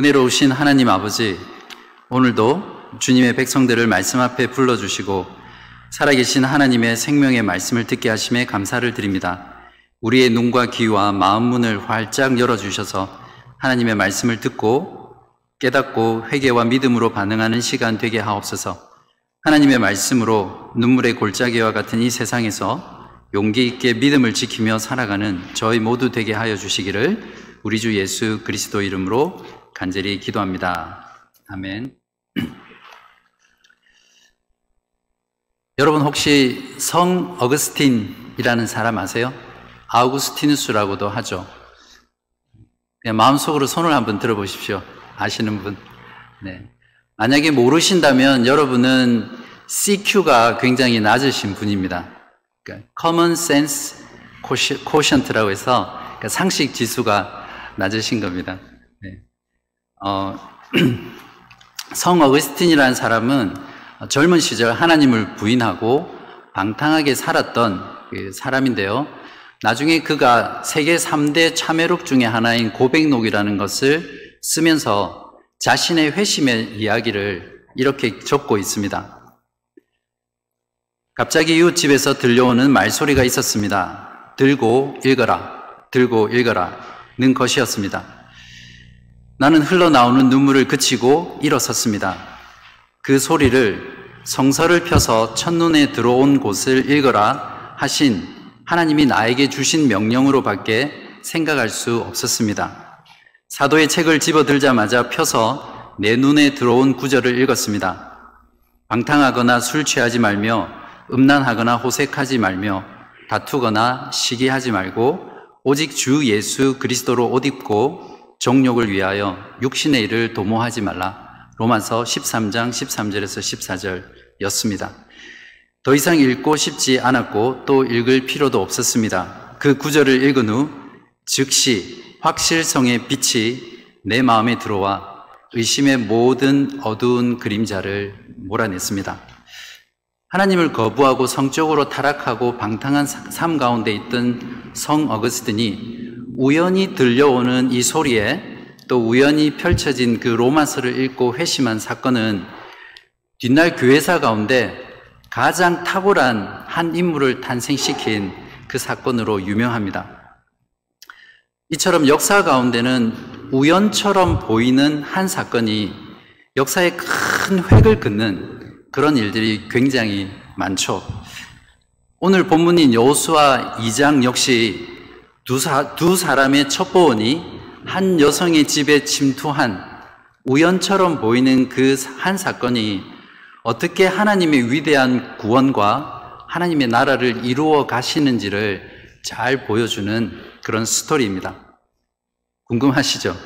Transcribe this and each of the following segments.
은혜로우신 하나님 아버지, 오늘도 주님의 백성들을 말씀 앞에 불러주시고 살아계신 하나님의 생명의 말씀을 듣게 하심에 감사를 드립니다. 우리의 눈과 귀와 마음 문을 활짝 열어주셔서 하나님의 말씀을 듣고 깨닫고 회개와 믿음으로 반응하는 시간 되게 하옵소서. 하나님의 말씀으로 눈물의 골짜기와 같은 이 세상에서 용기 있게 믿음을 지키며 살아가는 저희 모두 되게 하여 주시기를 우리 주 예수 그리스도 이름으로 간절히 기도합니다. 아멘. 여러분 혹시 성 어거스틴이라는 사람 아세요? 아우구스티누스라고도 하죠. 그냥 마음속으로 손을 한번 들어보십시오. 아시는 분. 네. 만약에 모르신다면 여러분은 CQ가 굉장히 낮으신 분입니다. 그러니까 Common Sense Quotient라고 해서 그러니까 상식 지수가 낮으신 겁니다. 네. 어, 성 어거스틴이라는 사람은 젊은 시절 하나님을 부인하고 방탕하게 살았던 그 사람인데요. 나중에 그가 세계 3대 참회록 중의 하나인 고백록이라는 것을 쓰면서 자신의 회심의 이야기를 이렇게 적고 있습니다. 갑자기 이웃집에서 들려오는 말소리가 있었습니다. 들고 읽어라, 들고 읽어라, 는 것이었습니다. 나는 흘러나오는 눈물을 그치고 일어섰습니다. 그 소리를 성서를 펴서 첫눈에 들어온 곳을 읽어라 하신 하나님이 나에게 주신 명령으로 밖에 생각할 수 없었습니다. 사도의 책을 집어들자마자 펴서 내 눈에 들어온 구절을 읽었습니다. 방탕하거나 술 취하지 말며 음란하거나 호색하지 말며 다투거나 시기하지 말고 오직 주 예수 그리스도로 옷 입고 정욕을 위하여 육신의 일을 도모하지 말라. 로마서 13장 13절에서 14절이었습니다. 더 이상 읽고 싶지 않았고 또 읽을 필요도 없었습니다. 그 구절을 읽은 후 즉시 확실성의 빛이 내 마음에 들어와 의심의 모든 어두운 그림자를 몰아냈습니다. 하나님을 거부하고 성적으로 타락하고 방탕한 삶 가운데 있던 성 어거스틴이 우연히 들려오는 이 소리에 또 우연히 펼쳐진 그 로마서를 읽고 회심한 사건은 뒷날 교회사 가운데 가장 탁월한 한 인물을 탄생시킨 그 사건으로 유명합니다. 이처럼 역사 가운데는 우연처럼 보이는 한 사건이 역사에 큰 획을 긋는 그런 일들이 굉장히 많죠. 오늘 본문인 여호수아 2장 역시 두, 사, 두 사람의 첩보원이 한 여성의 집에 침투한 우연처럼 보이는 그 한 사건이 어떻게 하나님의 위대한 구원과 하나님의 나라를 이루어 가시는지를 잘 보여주는 그런 스토리입니다. 궁금하시죠?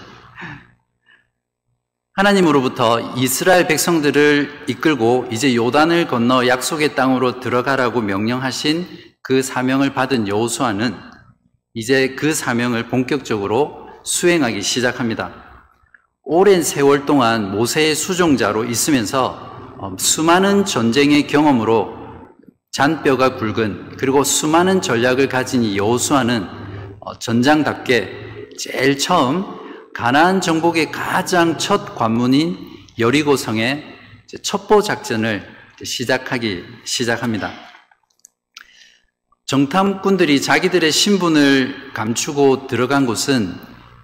하나님으로부터 이스라엘 백성들을 이끌고 이제 요단을 건너 약속의 땅으로 들어가라고 명령하신 그 사명을 받은 여호수아는 이제 그 사명을 본격적으로 수행하기 시작합니다. 오랜 세월 동안 모세의 수종자로 있으면서 어, 수많은 전쟁의 경험으로 잔뼈가 굵은 그리고 수많은 전략을 가진 이 여호수아는 어, 전장답게 제일 처음 가나안 정복의 가장 첫 관문인 여리고성의 첩보 작전을 시작하기 시작합니다. 정탐꾼들이 자기들의 신분을 감추고 들어간 곳은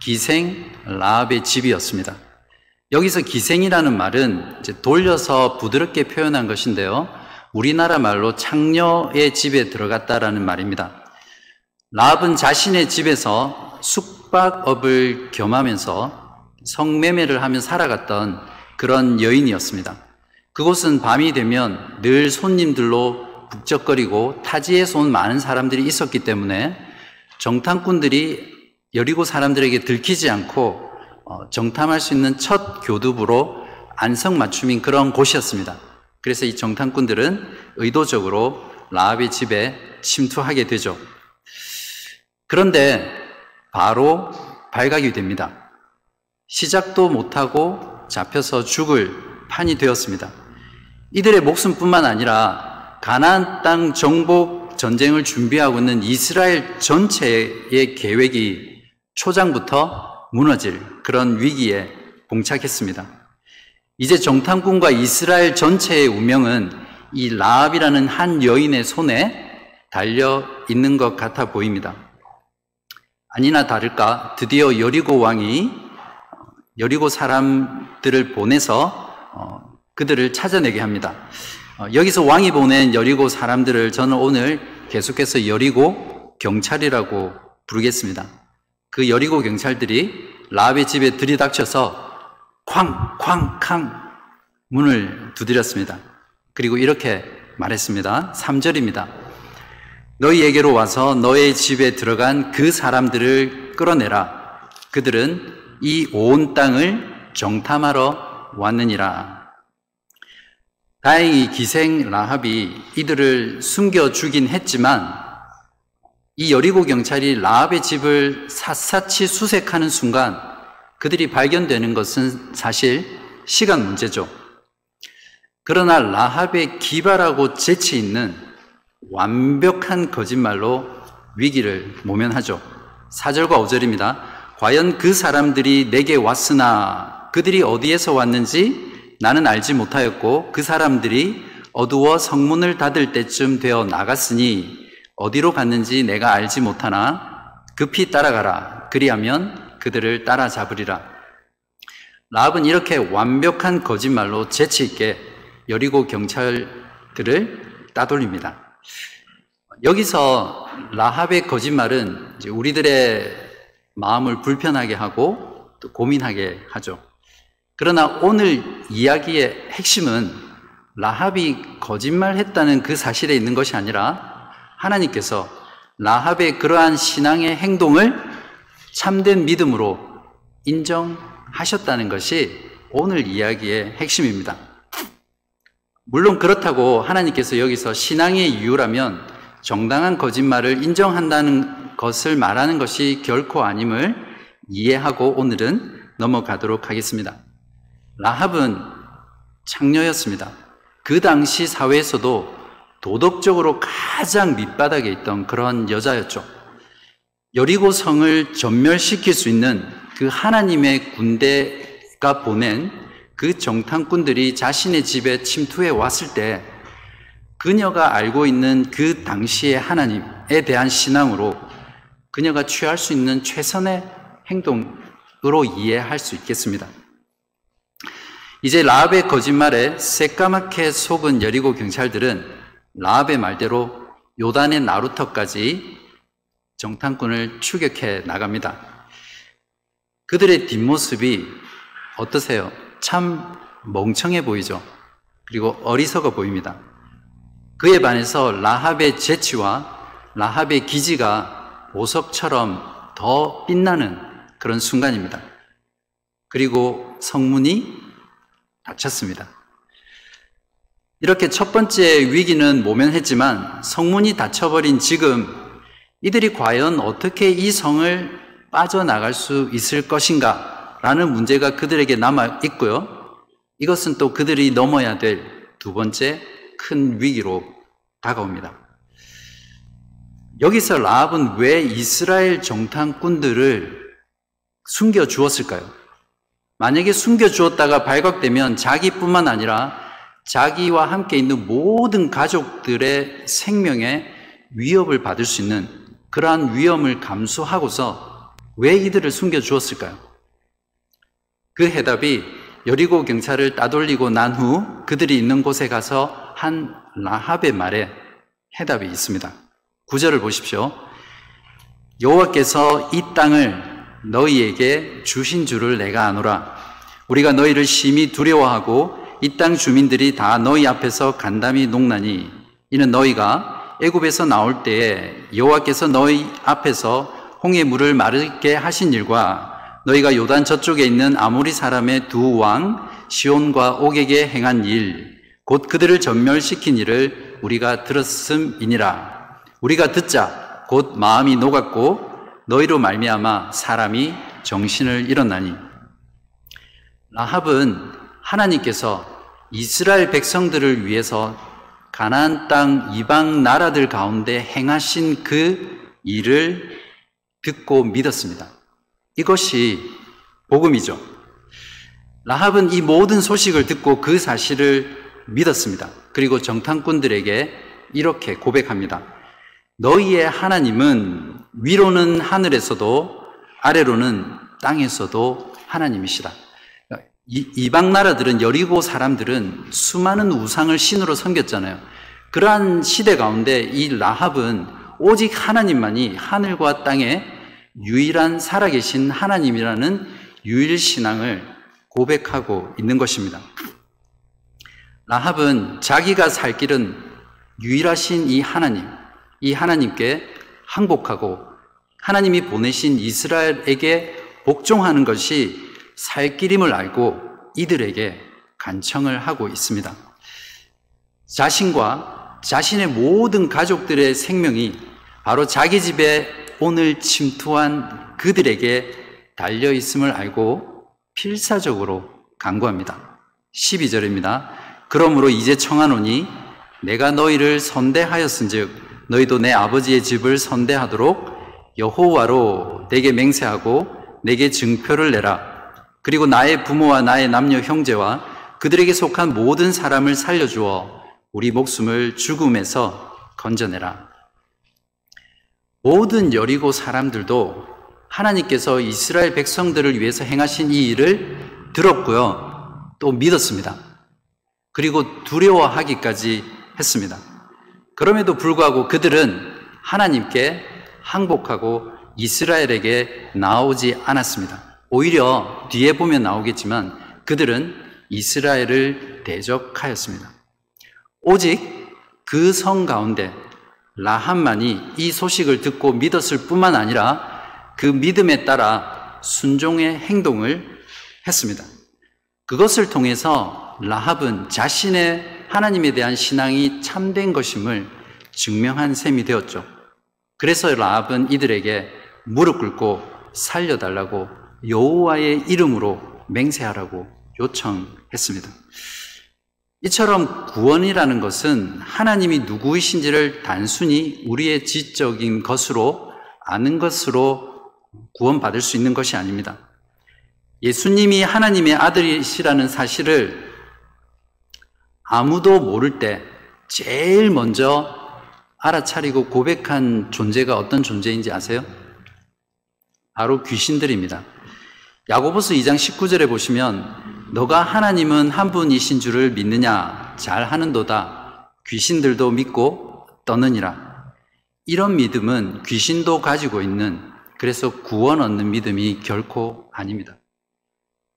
기생 라합의 집이었습니다. 여기서 기생이라는 말은 돌려서 부드럽게 표현한 것인데요. 우리나라 말로 창녀의 집에 들어갔다라는 말입니다. 라합은 자신의 집에서 숙박업을 겸하면서 성매매를 하며 살아갔던 그런 여인이었습니다. 그곳은 밤이 되면 늘 손님들로 북적거리고 타지에서 온 많은 사람들이 있었기 때문에 정탐꾼들이 여리고 사람들에게 들키지 않고 어, 정탐할 수 있는 첫 교두부로 안성맞춤인 그런 곳이었습니다. 그래서 이 정탐꾼들은 의도적으로 라합의 집에 침투하게 되죠. 그런데 바로 발각이 됩니다. 시작도 못하고 잡혀서 죽을 판이 되었습니다. 이들의 목숨뿐만 아니라 가나안 땅 정복 전쟁을 준비하고 있는 이스라엘 전체의 계획이 초장부터 무너질 그런 위기에 봉착했습니다. 이제 정탐꾼과 이스라엘 전체의 운명은 이 라합이라는 한 여인의 손에 달려 있는 것 같아 보입니다. 아니나 다를까 드디어 여리고 왕이 여리고 사람들을 보내서 어, 그들을 찾아내게 합니다. 어, 여기서 왕이 보낸 여리고 사람들을 저는 오늘 계속해서 여리고 경찰이라고 부르겠습니다. 그 여리고 경찰들이 라합의 집에 들이닥쳐서 쾅, 쾅, 쾅 문을 두드렸습니다. 그리고 이렇게 말했습니다. 3절입니다. 너희에게로 와서 너의 집에 들어간 그 사람들을 끌어내라. 그들은 이 온 땅을 정탐하러 왔느니라. 다행히 기생 라합이 이들을 숨겨 주긴 했지만 이 여리고 경찰이 라합의 집을 샅샅이 수색하는 순간 그들이 발견되는 것은 사실 시간 문제죠. 그러나 라합의 기발하고 재치 있는 완벽한 거짓말로 위기를 모면하죠. 4절과 5절입니다. 과연 그 사람들이 내게 왔으나 그들이 어디에서 왔는지 나는 알지 못하였고 그 사람들이 어두워 성문을 닫을 때쯤 되어 나갔으니 어디로 갔는지 내가 알지 못하나 급히 따라가라. 그리하면 그들을 따라잡으리라. 라합은 이렇게 완벽한 거짓말로 재치 있게 여리고 경찰들을 따돌립니다. 여기서 라합의 거짓말은 우리들의 마음을 불편하게 하고 또 고민하게 하죠. 그러나 오늘 이야기의 핵심은 라합이 거짓말했다는 그 사실에 있는 것이 아니라 하나님께서 라합의 그러한 신앙의 행동을 참된 믿음으로 인정하셨다는 것이 오늘 이야기의 핵심입니다. 물론 그렇다고 하나님께서 여기서 신앙의 이유라면 정당한 거짓말을 인정한다는 것을 말하는 것이 결코 아님을 이해하고 오늘은 넘어가도록 하겠습니다. 라합은 창녀였습니다. 그 당시 사회에서도 도덕적으로 가장 밑바닥에 있던 그런 여자였죠. 여리고 성을 전멸시킬 수 있는 그 하나님의 군대가 보낸 그 정탐꾼들이 자신의 집에 침투해 왔을 때 그녀가 알고 있는 그 당시의 하나님에 대한 신앙으로 그녀가 취할 수 있는 최선의 행동으로 이해할 수 있겠습니다. 이제 라합의 거짓말에 새까맣게 속은 여리고 경찰들은 라합의 말대로 요단의 나루터까지 정탐꾼을 추격해 나갑니다. 그들의 뒷모습이 어떠세요? 참 멍청해 보이죠? 그리고 어리석어 보입니다. 그에 반해서 라합의 재치와 라합의 기지가 보석처럼 더 빛나는 그런 순간입니다. 그리고 성문이 닥쳤습니다. 이렇게 첫 번째 위기는 모면했지만 성문이 닫혀버린 지금 이들이 과연 어떻게 이 성을 빠져나갈 수 있을 것인가 라는 문제가 그들에게 남아 있고요. 이것은 또 그들이 넘어야 될 두 번째 큰 위기로 다가옵니다. 여기서 라합은 왜 이스라엘 정탐꾼들을 숨겨 주었을까요? 만약에 숨겨주었다가 발각되면 자기뿐만 아니라 자기와 함께 있는 모든 가족들의 생명에 위협을 받을 수 있는 그러한 위험을 감수하고서 왜 이들을 숨겨주었을까요? 그 해답이 여리고 경찰을 따돌리고 난 후 그들이 있는 곳에 가서 한 라합의 말에 해답이 있습니다. 구절을 보십시오. 여호와께서 이 땅을 너희에게 주신 줄을 내가 아노라. 우리가 너희를 심히 두려워하고 이 땅 주민들이 다 너희 앞에서 간담이 녹나니 이는 너희가 애굽에서 나올 때에 여호와께서 너희 앞에서 홍해 물을 마르게 하신 일과 너희가 요단 저쪽에 있는 아모리 사람의 두 왕 시온과 옥에게 행한 일, 곧 그들을 전멸시킨 일을 우리가 들었음이니라. 우리가 듣자 곧 마음이 녹았고 너희로 말미암아 사람이 정신을 잃었나니 라합은 하나님께서 이스라엘 백성들을 위해서 가나안 땅 이방 나라들 가운데 행하신 그 일을 듣고 믿었습니다. 이것이 복음이죠. 라합은 이 모든 소식을 듣고 그 사실을 믿었습니다. 그리고 정탐꾼들에게 이렇게 고백합니다. 너희의 하나님은 위로는 하늘에서도 아래로는 땅에서도 하나님이시다. 이방 나라들은 여리고 사람들은 수많은 우상을 신으로 섬겼잖아요. 그러한 시대 가운데 이 라합은 오직 하나님만이 하늘과 땅에 유일한 살아계신 하나님이라는 유일 신앙을 고백하고 있는 것입니다. 라합은 자기가 살 길은 유일하신 이 하나님, 이 하나님께 항복하고 하나님이 보내신 이스라엘에게 복종하는 것이 살 길임을 알고 이들에게 간청을 하고 있습니다. 자신과 자신의 모든 가족들의 생명이 바로 자기 집에 오늘 침투한 그들에게 달려 있음을 알고 필사적으로 강구합니다. 12절입니다. 그러므로 이제 청하노니 내가 너희를 선대하였은즉 너희도 내 아버지의 집을 선대하도록 여호와로 내게 맹세하고 내게 증표를 내라. 그리고 나의 부모와 나의 남녀 형제와 그들에게 속한 모든 사람을 살려주어 우리 목숨을 죽음에서 건져내라. 모든 여리고 사람들도 하나님께서 이스라엘 백성들을 위해서 행하신 이 일을 들었고요. 또 믿었습니다. 그리고 두려워하기까지 했습니다. 그럼에도 불구하고 그들은 하나님께 항복하고 이스라엘에게 나오지 않았습니다. 오히려 뒤에 보면 나오겠지만 그들은 이스라엘을 대적하였습니다. 오직 그 성 가운데 라함만이 이 소식을 듣고 믿었을 뿐만 아니라 그 믿음에 따라 순종의 행동을 했습니다. 그것을 통해서 라합은 자신의 하나님에 대한 신앙이 참된 것임을 증명한 셈이 되었죠. 그래서 라합은 이들에게 무릎 꿇고 살려달라고 여호와의 이름으로 맹세하라고 요청했습니다. 이처럼 구원이라는 것은 하나님이 누구이신지를 단순히 우리의 지적인 것으로 아는 것으로 구원받을 수 있는 것이 아닙니다. 예수님이 하나님의 아들이시라는 사실을 아무도 모를 때 제일 먼저 알아차리고 고백한 존재가 어떤 존재인지 아세요? 바로 귀신들입니다. 야고보스 2장 19절에 보시면 너가 하나님은 한 분이신 줄을 믿느냐 잘 하는도다 귀신들도 믿고 떠느니라 이런 믿음은 귀신도 가지고 있는 그래서 구원 얻는 믿음이 결코 아닙니다.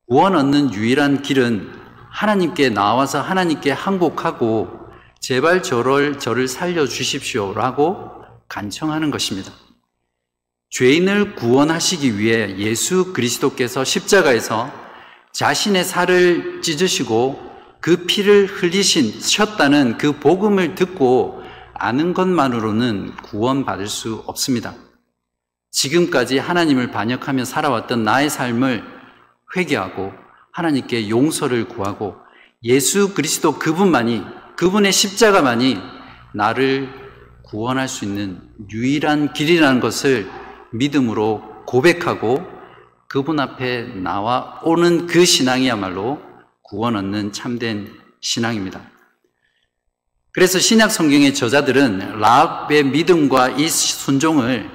구원 얻는 유일한 길은 하나님께 나와서 하나님께 항복하고 제발 저를 저를 살려 주십시오라고 간청하는 것입니다. 죄인을 구원하시기 위해 예수 그리스도께서 십자가에서 자신의 살을 찢으시고 그 피를 흘리신 셨다는 그 복음을 듣고 아는 것만으로는 구원받을 수 없습니다. 지금까지 하나님을 반역하며 살아왔던 나의 삶을 회개하고 하나님께 용서를 구하고 예수 그리스도 그분만이 그분의 십자가만이 나를 구원할 수 있는 유일한 길이라는 것을 믿음으로 고백하고 그분 앞에 나와 오는 그 신앙이야말로 구원 얻는 참된 신앙입니다. 그래서 신약 성경의 저자들은 라합의 믿음과 이 순종을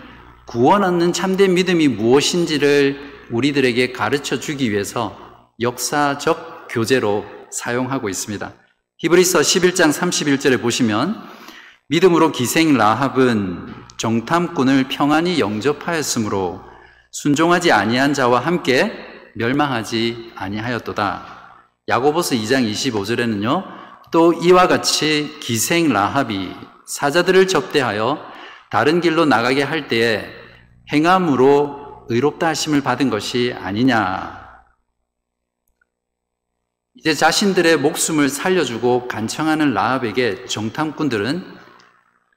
구원 얻는 참된 믿음이 무엇인지를 우리들에게 가르쳐 주기 위해서 역사적 교재로 사용하고 있습니다. 히브리서 11장 31절에 보시면 믿음으로 기생 라합은 정탐꾼을 평안히 영접하였으므로 순종하지 아니한 자와 함께 멸망하지 아니하였도다. 야고보스 2장 25절에는요. 또 이와 같이 기생 라합이 사자들을 접대하여 다른 길로 나가게 할 때에 행함으로 의롭다 하심을 받은 것이 아니냐. 이제 자신들의 목숨을 살려주고 간청하는 라합에게 정탐꾼들은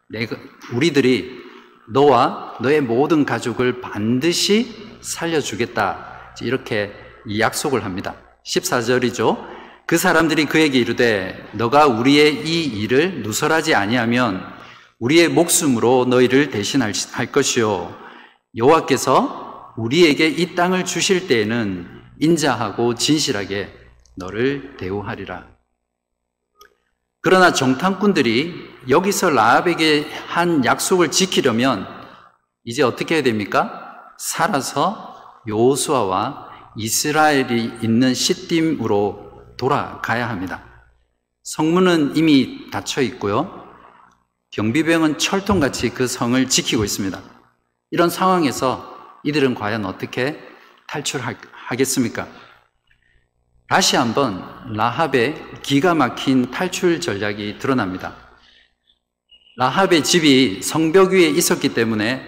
내가, 우리들이 너와 너의 모든 가족을 반드시 살려주겠다. 이렇게 약속을 합니다. 14절이죠. 그 사람들이 그에게 이르되 너가 우리의 이 일을 누설하지 아니하면 우리의 목숨으로 너희를 대신할 것이요 여호와께서 우리에게 이 땅을 주실 때에는 인자하고 진실하게 너를 대우하리라. 그러나 정탐꾼들이 여기서 라합에게 한 약속을 지키려면 이제 어떻게 해야 됩니까? 살아서 요수아와 이스라엘이 있는 시딤으로 돌아가야 합니다. 성문은 이미 닫혀 있고요. 경비병은 철통같이 그 성을 지키고 있습니다. 이런 상황에서 이들은 과연 어떻게 탈출하겠습니까? 다시 한번 라합의 기가 막힌 탈출 전략이 드러납니다. 라합의 집이 성벽 위에 있었기 때문에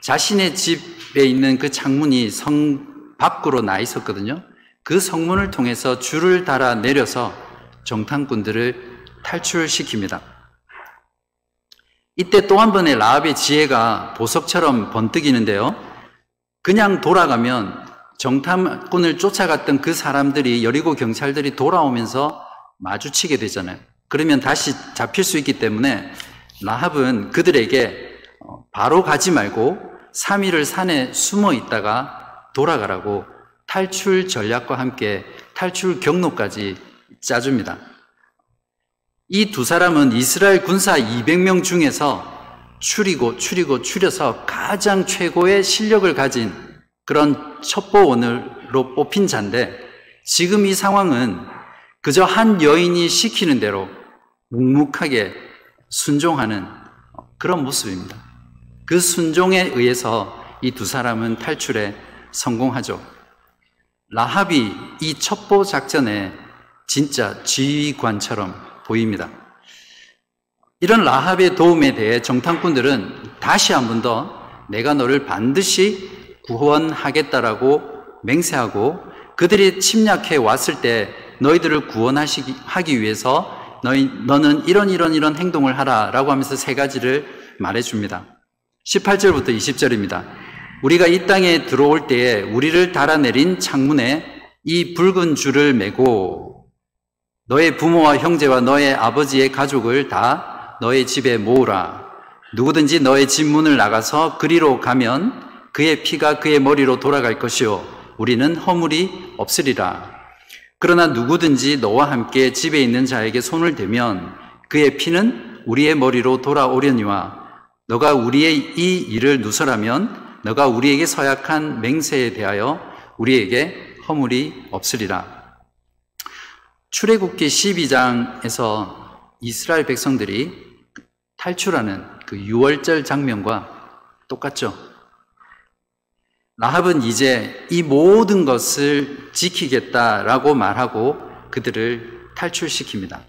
자신의 집에 있는 그 창문이 성 밖으로 나 있었거든요. 그 성문을 통해서 줄을 달아 내려서 정탐꾼들을 탈출시킵니다. 이때 또 한 번의 라합의 지혜가 보석처럼 번뜩이는데요. 그냥 돌아가면 정탐꾼을 쫓아갔던 그 사람들이 여리고 경찰들이 돌아오면서 마주치게 되잖아요. 그러면 다시 잡힐 수 있기 때문에 라합은 그들에게 어, 바로 가지 말고 3일을 산에 숨어 있다가 돌아가라고 탈출 전략과 함께 탈출 경로까지 짜줍니다. 이 두 사람은 이스라엘 군사 200명 중에서 추리고 추리고 추려서 가장 최고의 실력을 가진 그런 첩보원으로 뽑힌 자인데 지금 이 상황은 그저 한 여인이 시키는 대로 묵묵하게 순종하는 그런 모습입니다. 그 순종에 의해서 이 두 사람은 탈출에 성공하죠. 라합이 이 첩보 작전의 진짜 지휘관처럼 보입니다. 이런 라합의 도움에 대해 정탐꾼들은 다시 한 번 더 내가 너를 반드시 구원하겠다라고 맹세하고 그들이 침략해 왔을 때 너희들을 구원하기 하기 위해서 너희, 너는 이런 이런 이런 행동을 하라 라고 하면서 세 가지를 말해줍니다. 18절부터 20절입니다. 우리가 이 땅에 들어올 때에 우리를 달아내린 창문에 이 붉은 줄을 메고 너의 부모와 형제와 너의 아버지의 가족을 다 너의 집에 모으라. 누구든지 너의 집 문을 나가서 그리로 가면 그의 피가 그의 머리로 돌아갈 것이요 우리는 허물이 없으리라. 그러나 누구든지 너와 함께 집에 있는 자에게 손을 대면 그의 피는 우리의 머리로 돌아오려니와 너가 우리의 이 일을 누설하면 너가 우리에게 서약한 맹세에 대하여 우리에게 허물이 없으리라. 출애굽기 12장에서 이스라엘 백성들이 탈출하는 그 6월절 장면과 똑같죠. 라합은 이제 이 모든 것을 지키겠다라고 말하고 그들을 탈출시킵니다.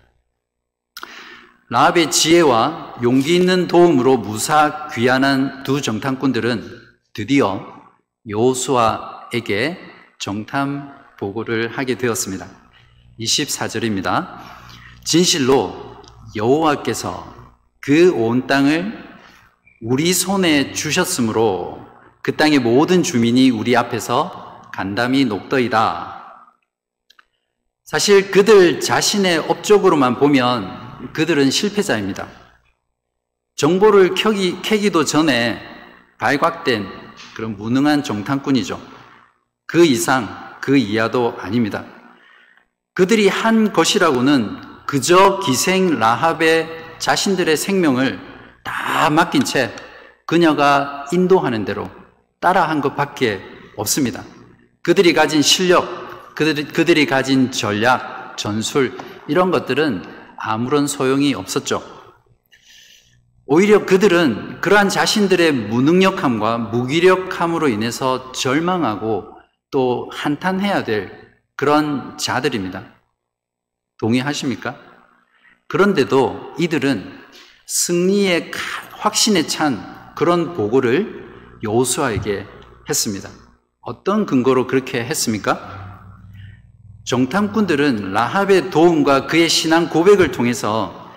라합의 지혜와 용기 있는 도움으로 무사 귀환한 두 정탐꾼들은 드디어 요수아에게 정탐 보고를 하게 되었습니다. 24절입니다. 진실로 여호와께서 그 온 땅을 우리 손에 주셨으므로 그 땅의 모든 주민이 우리 앞에서 간담이 녹더이다. 사실 그들 자신의 업적으로만 보면 그들은 실패자입니다. 정보를 켜기, 캐기도 전에 발각된 그런 무능한 정탐꾼이죠. 그 이상, 그 이하도 아닙니다. 그들이 한 것이라고는 그저 기생 라합의 자신들의 생명을 다 맡긴 채 그녀가 인도하는 대로 따라한 것밖에 없습니다. 그들이 가진 실력, 그들이, 그들이 가진 전략, 전술, 이런 것들은 아무런 소용이 없었죠. 오히려 그들은 그러한 자신들의 무능력함과 무기력함으로 인해서 절망하고 또 한탄해야 될 그런 자들입니다. 동의하십니까? 그런데도 이들은 승리의 확신에 찬 그런 보고를 여호수아에게 했습니다. 어떤 근거로 그렇게 했습니까? 정탐꾼들은 라합의 도움과 그의 신앙 고백을 통해서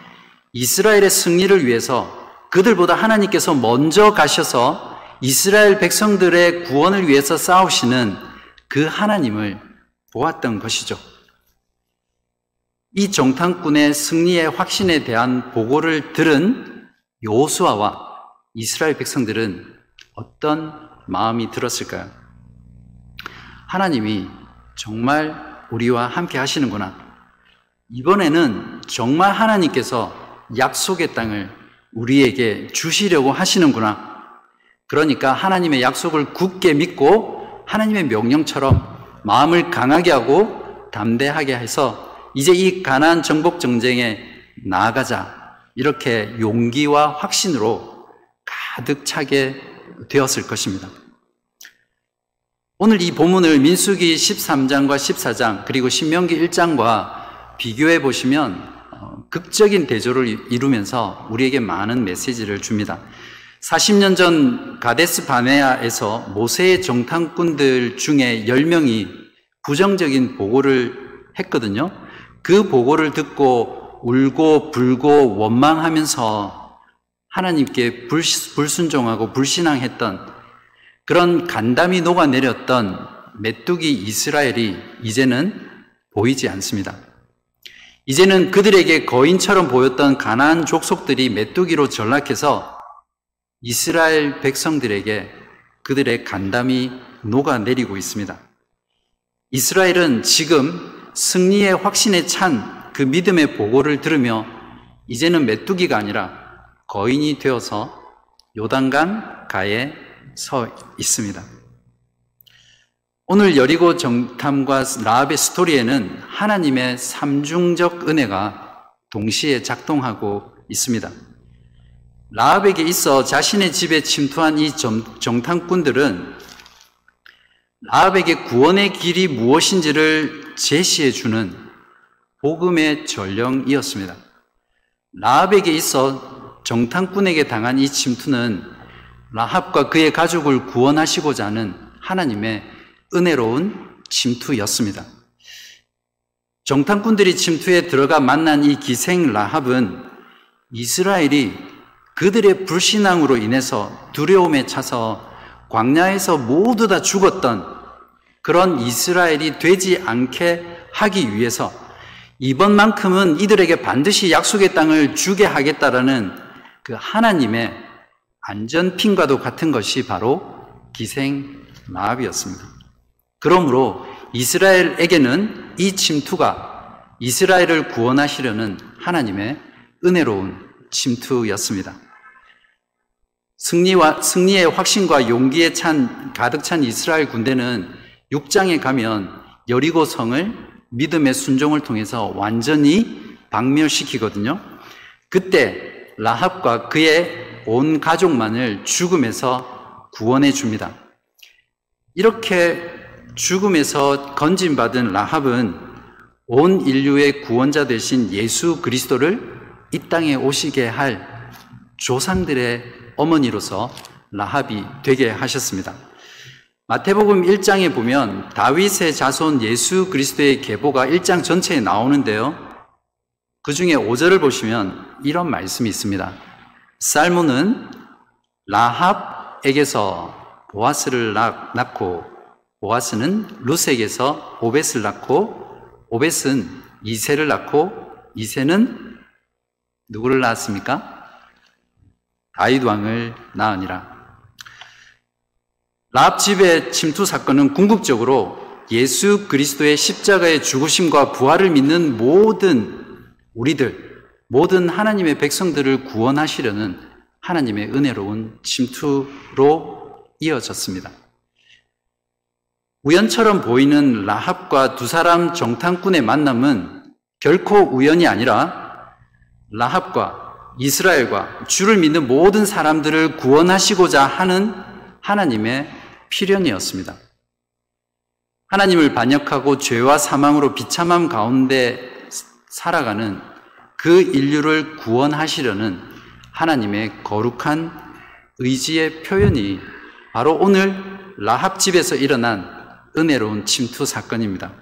이스라엘의 승리를 위해서 그들보다 하나님께서 먼저 가셔서 이스라엘 백성들의 구원을 위해서 싸우시는 그 하나님을 보았던 것이죠. 이 정탐꾼의 승리의 확신에 대한 보고를 들은 요수아와 이스라엘 백성들은 어떤 마음이 들었을까요? 하나님이 정말 우리와 함께 하시는구나. 이번에는 정말 하나님께서 약속의 땅을 우리에게 주시려고 하시는구나. 그러니까 하나님의 약속을 굳게 믿고 하나님의 명령처럼 마음을 강하게 하고 담대하게 해서 이제 이 가나안 정복 정쟁에 나아가자. 이렇게 용기와 확신으로 가득 차게 되었을 것입니다. 오늘 이 본문을 민수기 13장과 14장 그리고 신명기 1장과 비교해 보시면 어, 극적인 대조를 이루면서 우리에게 많은 메시지를 줍니다. 40년 전 가데스 바네아에서 모세의 정탐꾼들 중에 10명이 부정적인 보고를 했거든요. 그 보고를 듣고 울고 불고 원망하면서 하나님께 불순종하고 불신앙했던 그런 간담이 녹아내렸던 메뚜기 이스라엘이 이제는 보이지 않습니다. 이제는 그들에게 거인처럼 보였던 가나안 족속들이 메뚜기로 전락해서 이스라엘 백성들에게 그들의 간담이 녹아내리고 있습니다. 이스라엘은 지금 승리의 확신에 찬 그 믿음의 보고를 들으며 이제는 메뚜기가 아니라 거인이 되어서 요단강 가에 서 있습니다. 오늘 여리고 정탐과 라합의 스토리에는 하나님의 삼중적 은혜가 동시에 작동하고 있습니다. 라합에게 있어 자신의 집에 침투한 이 정탐꾼들은 라합에게 구원의 길이 무엇인지를 제시해 주는 복음의 전령이었습니다. 라합에게 있어 정탐꾼에게 당한 이 침투는 라합과 그의 가족을 구원하시고자 하는 하나님의 은혜로운 침투였습니다. 정탐꾼들이 침투에 들어가 만난 이 기생 라합은 이스라엘이 그들의 불신앙으로 인해서 두려움에 차서 광야에서 모두 다 죽었던 그런 이스라엘이 되지 않게 하기 위해서 이번만큼은 이들에게 반드시 약속의 땅을 주게 하겠다라는 그 하나님의 안전핀과도 같은 것이 바로 기생 마압이었습니다. 그러므로 이스라엘에게는 이 침투가 이스라엘을 구원하시려는 하나님의 은혜로운 침투였습니다. 승리와 승리의 확신과 용기에 찬 가득 찬 이스라엘 군대는 6장에 가면 여리고 성을 믿음의 순종을 통해서 완전히 박멸시키거든요. 그때 라합과 그의 온 가족만을 죽음에서 구원해 줍니다. 이렇게 죽음에서 건진받은 라합은 온 인류의 구원자 되신 예수 그리스도를 이 땅에 오시게 할 조상들의 어머니로서 라합이 되게 하셨습니다. 마태복음 1장에 보면 다윗의 자손 예수 그리스도의 계보가 1장 전체에 나오는데요. 그 중에 5절을 보시면 이런 말씀이 있습니다. 살몬은 라합에게서 보아스를 낳고 보아스는 루스에게서 오벳을 낳고 오벳은 이세를 낳고 이세는 누구를 낳았습니까? 다윗 왕을 낳으니라. 라합 집의 침투 사건은 궁극적으로 예수 그리스도의 십자가의 죽으심과 부활을 믿는 모든 우리들 모든 하나님의 백성들을 구원하시려는 하나님의 은혜로운 침투로 이어졌습니다. 우연처럼 보이는 라합과 두 사람 정탐꾼의 만남은 결코 우연이 아니라 라합과 이스라엘과 주를 믿는 모든 사람들을 구원하시고자 하는 하나님의 필연이었습니다. 하나님을 반역하고 죄와 사망으로 비참함 가운데 살아가는 그 인류를 구원하시려는 하나님의 거룩한 의지의 표현이 바로 오늘 라합 집에서 일어난 은혜로운 침투 사건입니다.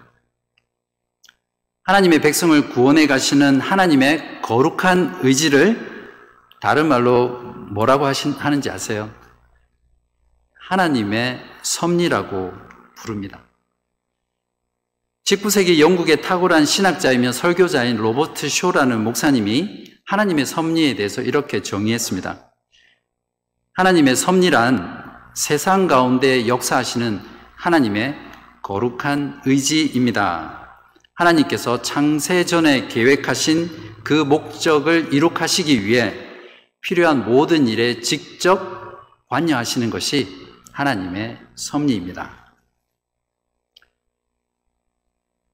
하나님의 백성을 구원해 가시는 하나님의 거룩한 의지를 다른 말로 뭐라고 하신, 하는지 아세요? 하나님의 섭리라고 부릅니다. 19세기 영국의 탁월한 신학자이며 설교자인 로버트 쇼라는 목사님이 하나님의 섭리에 대해서 이렇게 정의했습니다. 하나님의 섭리란 세상 가운데 역사하시는 하나님의 거룩한 의지입니다. 하나님께서 창세 전에 계획하신 그 목적을 이룩하시기 위해 필요한 모든 일에 직접 관여하시는 것이 하나님의 섭리입니다.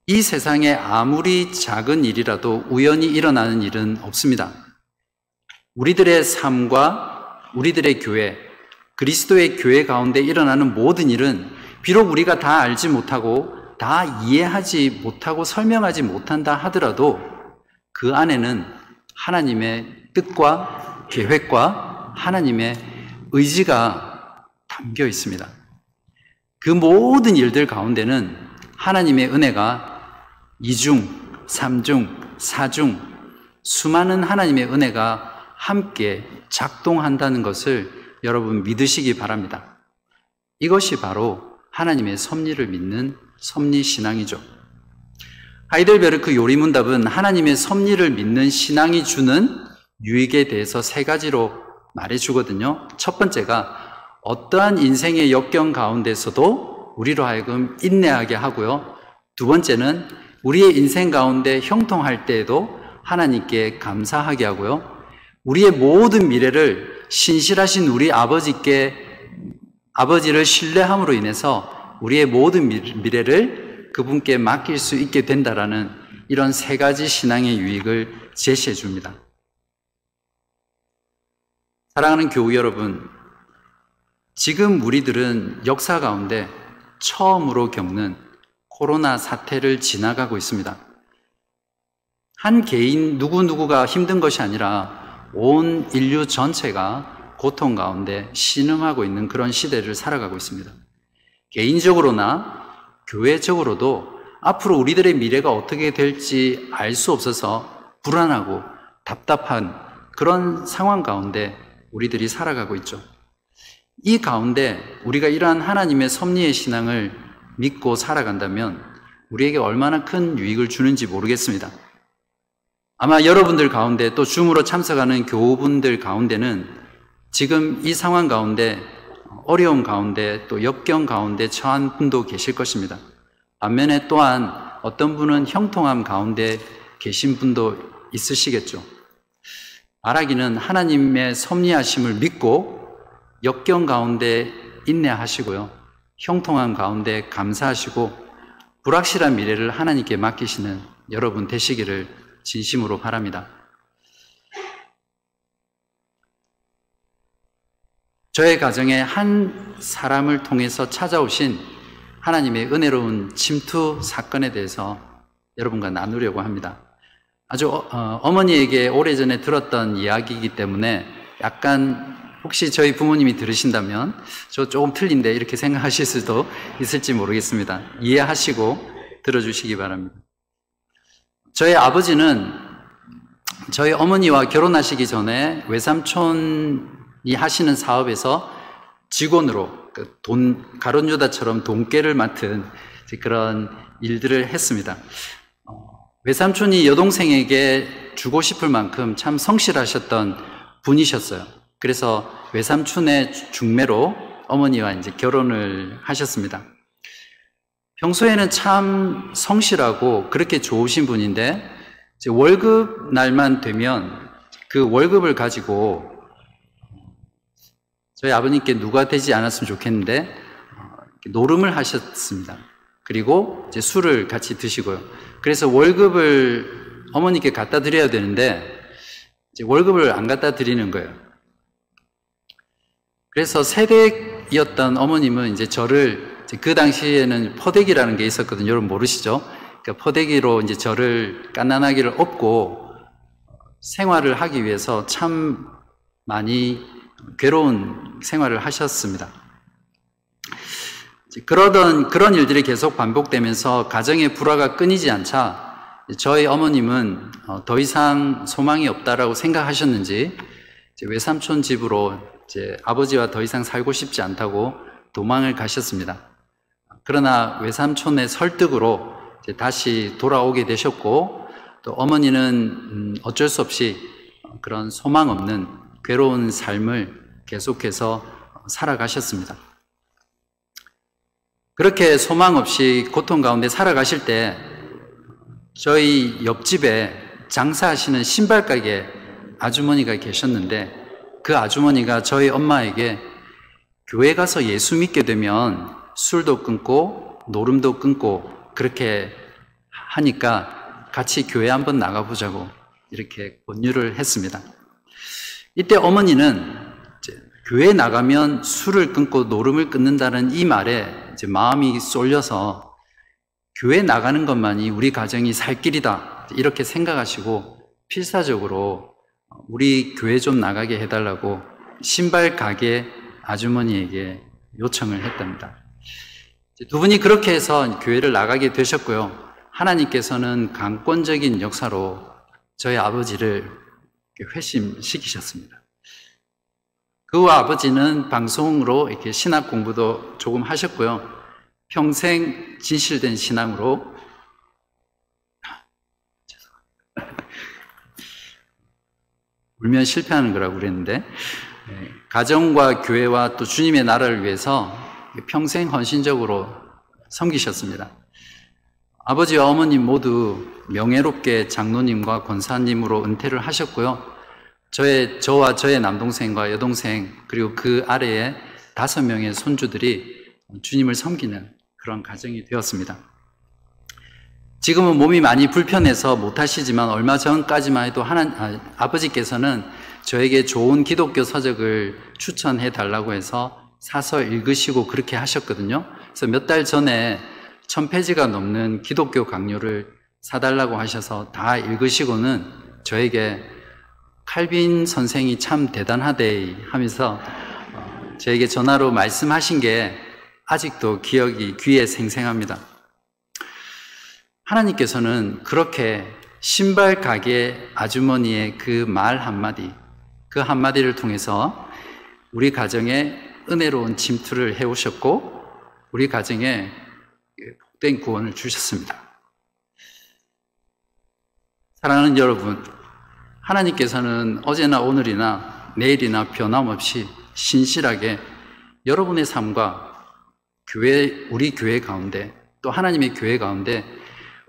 이 세상에 아무리 작은 일이라도 우연히 일어나는 일은 없습니다. 우리들의 삶과 우리들의 교회, 그리스도의 교회 가운데 일어나는 모든 일은 비록 우리가 다 알지 못하고 다 이해하지 못하고 설명하지 못한다 하더라도 그 안에는 하나님의 뜻과 계획과 하나님의 의지가 담겨 있습니다. 그 모든 일들 가운데는 하나님의 은혜가 이중, 삼중, 사중, 수많은 하나님의 은혜가 함께 작동한다는 것을 여러분 믿으시기 바랍니다. 이것이 바로 하나님의 섭리를 믿는 섭리 신앙이죠. 하이델베르크 요리문답은 하나님의 섭리를 믿는 신앙이 주는 유익에 대해서 세 가지로 말해주거든요. 첫 번째가 어떠한 인생의 역경 가운데서도 우리로 하여금 인내하게 하고요. 두 번째는 우리의 인생 가운데 형통할 때에도 하나님께 감사하게 하고요. 우리의 모든 미래를 신실하신 우리 아버지께 아버지를 신뢰함으로 인해서 우리의 모든 미래를 그분께 맡길 수 있게 된다라는 이런 세 가지 신앙의 유익을 제시해 줍니다. 사랑하는 교우 여러분, 지금 우리들은 역사 가운데 처음으로 겪는 코로나 사태를 지나가고 있습니다. 한 개인 누구누구가 힘든 것이 아니라 온 인류 전체가 고통 가운데 신음하고 있는 그런 시대를 살아가고 있습니다. 개인적으로나 교회적으로도 앞으로 우리들의 미래가 어떻게 될지 알 수 없어서 불안하고 답답한 그런 상황 가운데 우리들이 살아가고 있죠. 이 가운데 우리가 이러한 하나님의 섭리의 신앙을 믿고 살아간다면 우리에게 얼마나 큰 유익을 주는지 모르겠습니다. 아마 여러분들 가운데 또 줌으로 참석하는 교우분들 가운데는 지금 이 상황 가운데 어려움 가운데 또 역경 가운데 처한 분도 계실 것입니다. 반면에 또한 어떤 분은 형통함 가운데 계신 분도 있으시겠죠. 말하기는 하나님의 섭리하심을 믿고 역경 가운데 인내하시고요. 형통한 가운데 감사하시고 불확실한 미래를 하나님께 맡기시는 여러분 되시기를 진심으로 바랍니다. 저의 가정에 한 사람을 통해서 찾아오신 하나님의 은혜로운 침투 사건에 대해서 여러분과 나누려고 합니다. 아주 어, 머니에게 오래전에 들었던 이야기이기 때문에 약간 혹시 저희 부모님이 들으신다면 저 조금 틀린데 이렇게 생각하실 수도 있을지 모르겠습니다. 이해하시고 들어주시기 바랍니다. 저희 아버지는 저희 어머니와 결혼하시기 전에 외삼촌이 하시는 사업에서 직원으로 그돈 가론유다처럼 돈깨를 맡은 그런 일들을 했습니다. 어, 외삼촌이 여동생에게 주고 싶을 만큼 참 성실하셨던 분이셨어요. 그래서 외삼촌의 중매로 어머니와 이제 결혼을 하셨습니다. 평소에는 참 성실하고 그렇게 좋으신 분인데 월급 날만 되면 그 월급을 가지고 저희 아버님께 누가 되지 않았으면 좋겠는데 노름을 하셨습니다. 그리고 이제 술을 같이 드시고요. 그래서 월급을 어머니께 갖다 드려야 되는데 월급을 안 갖다 드리는 거예요. 그래서 세대였던 어머님은 이제 저를 이제 그 당시에는 포대기라는 게 있었거든요. 여러분 모르시죠? 그러니까 포대기로 이제 저를 깐난하기를 업고 생활을 하기 위해서 참 많이 괴로운 생활을 하셨습니다. 그러던 그런 일들이 계속 반복되면서 가정의 불화가 끊이지 않자 저희 어머님은 어, 더 이상 소망이 없다라고 생각하셨는지 외삼촌 집으로 이제 아버지와 더 이상 살고 싶지 않다고 도망을 가셨습니다. 그러나 외삼촌의 설득으로 다시 돌아오게 되셨고 또 어머니는 음, 어쩔 수 없이 그런 소망 없는 괴로운 삶을 계속해서 살아가셨습니다. 그렇게 소망 없이 고통 가운데 살아가실 때 저희 옆집에 장사하시는 신발 가게 아주머니가 계셨는데 그 아주머니가 저희 엄마에게 교회 가서 예수 믿게 되면 술도 끊고 노름도 끊고 그렇게 하니까 같이 교회 한번 나가보자고 이렇게 권유를 했습니다. 이때 어머니는 교회 나가면 술을 끊고 노름을 끊는다는 이 말에 마음이 쏠려서 교회 나가는 것만이 우리 가정이 살 길이다 이렇게 생각하시고 필사적으로 우리 교회 좀 나가게 해달라고 신발 가게 아주머니에게 요청을 했답니다. 두 분이 그렇게 해서 교회를 나가게 되셨고요. 하나님께서는 강권적인 역사로 저희 아버지를 회심시키셨습니다. 그 아버지는 방송으로 이렇게 신학 공부도 조금 하셨고요. 평생 진실된 신앙으로 울면 실패하는 거라고 그랬는데 네, 가정과 교회와 또 주님의 나라를 위해서 평생 헌신적으로 섬기셨습니다. 아버지와 어머님 모두 명예롭게 장로님과 권사님으로 은퇴를 하셨고요. 저의 저와 저의 남동생과 여동생 그리고 그 아래에 다섯 명의 손주들이 주님을 섬기는 그런 가정이 되었습니다. 지금은 몸이 많이 불편해서 못하시지만 얼마 전까지만 해도 하나, 아, 버지께서는 저에게 좋은 기독교 서적을 추천해 달라고 해서 사서 읽으시고 그렇게 하셨거든요. 그래서 몇 달 전에 천 페이지가 넘는 기독교 강요를 사달라고 하셔서 다 읽으시고는 저에게 칼빈 선생이 참 대단하대 하면서 어, 저에게 전화로 말씀하신 게 아직도 기억이 귀에 생생합니다. 하나님께서는 그렇게 신발 가게 아주머니의 그 말 한마디, 그 한마디를 통해서 우리 가정에 은혜로운 침투를 해오셨고, 우리 가정에 복된 구원을 주셨습니다. 사랑하는 여러분, 하나님께서는 어제나 오늘이나 내일이나 변함없이 신실하게 여러분의 삶과 교회, 우리 교회 가운데 또 하나님의 교회 가운데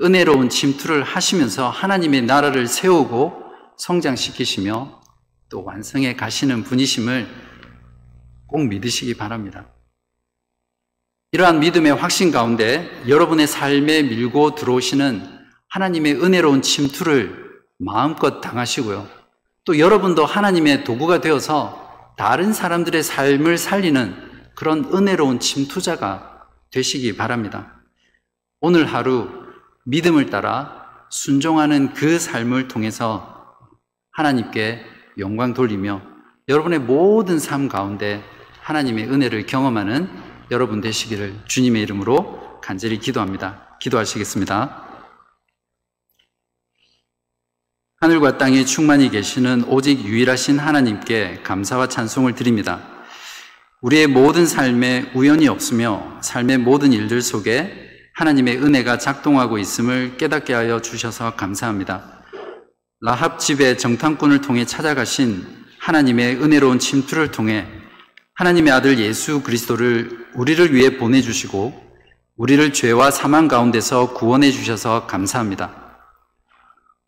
은혜로운 침투를 하시면서 하나님의 나라를 세우고 성장시키시며 또 완성해 가시는 분이심을 꼭 믿으시기 바랍니다. 이러한 믿음의 확신 가운데 여러분의 삶에 밀고 들어오시는 하나님의 은혜로운 침투를 마음껏 당하시고요. 또 여러분도 하나님의 도구가 되어서 다른 사람들의 삶을 살리는 그런 은혜로운 침투자가 되시기 바랍니다. 오늘 하루 믿음을 따라 순종하는 그 삶을 통해서 하나님께 영광 돌리며 여러분의 모든 삶 가운데 하나님의 은혜를 경험하는 여러분 되시기를 주님의 이름으로 간절히 기도합니다. 기도하시겠습니다. 하늘과 땅에 충만히 계시는 오직 유일하신 하나님께 감사와 찬송을 드립니다. 우리의 모든 삶에 우연이 없으며 삶의 모든 일들 속에 하나님의 은혜가 작동하고 있음을 깨닫게 하여 주셔서 감사합니다. 라합 집의 정탐꾼을 통해 찾아가신 하나님의 은혜로운 침투를 통해 하나님의 아들 예수 그리스도를 우리를 위해 보내주시고 우리를 죄와 사망 가운데서 구원해 주셔서 감사합니다.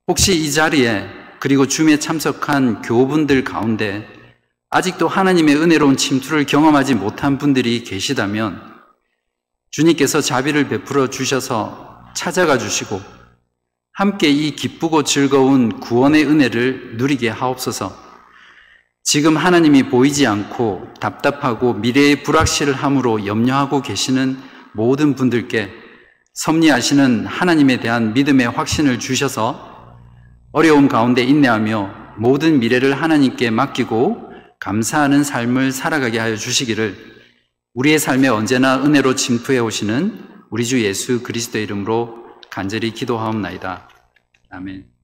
혹시 이 자리에 그리고 줌에 참석한 교우분들 가운데 아직도 하나님의 은혜로운 침투를 경험하지 못한 분들이 계시다면 주님께서 자비를 베풀어 주셔서 찾아가 주시고 함께 이 기쁘고 즐거운 구원의 은혜를 누리게 하옵소서. 지금 하나님이 보이지 않고 답답하고 미래의 불확실을 함으로 염려하고 계시는 모든 분들께 섭리하시는 하나님에 대한 믿음의 확신을 주셔서 어려움 가운데 인내하며 모든 미래를 하나님께 맡기고 감사하는 삶을 살아가게 하여 주시기를 우리의 삶에 언제나 은혜로 침투해 오시는 우리 주 예수 그리스도의 이름으로 간절히 기도하옵나이다. 아멘.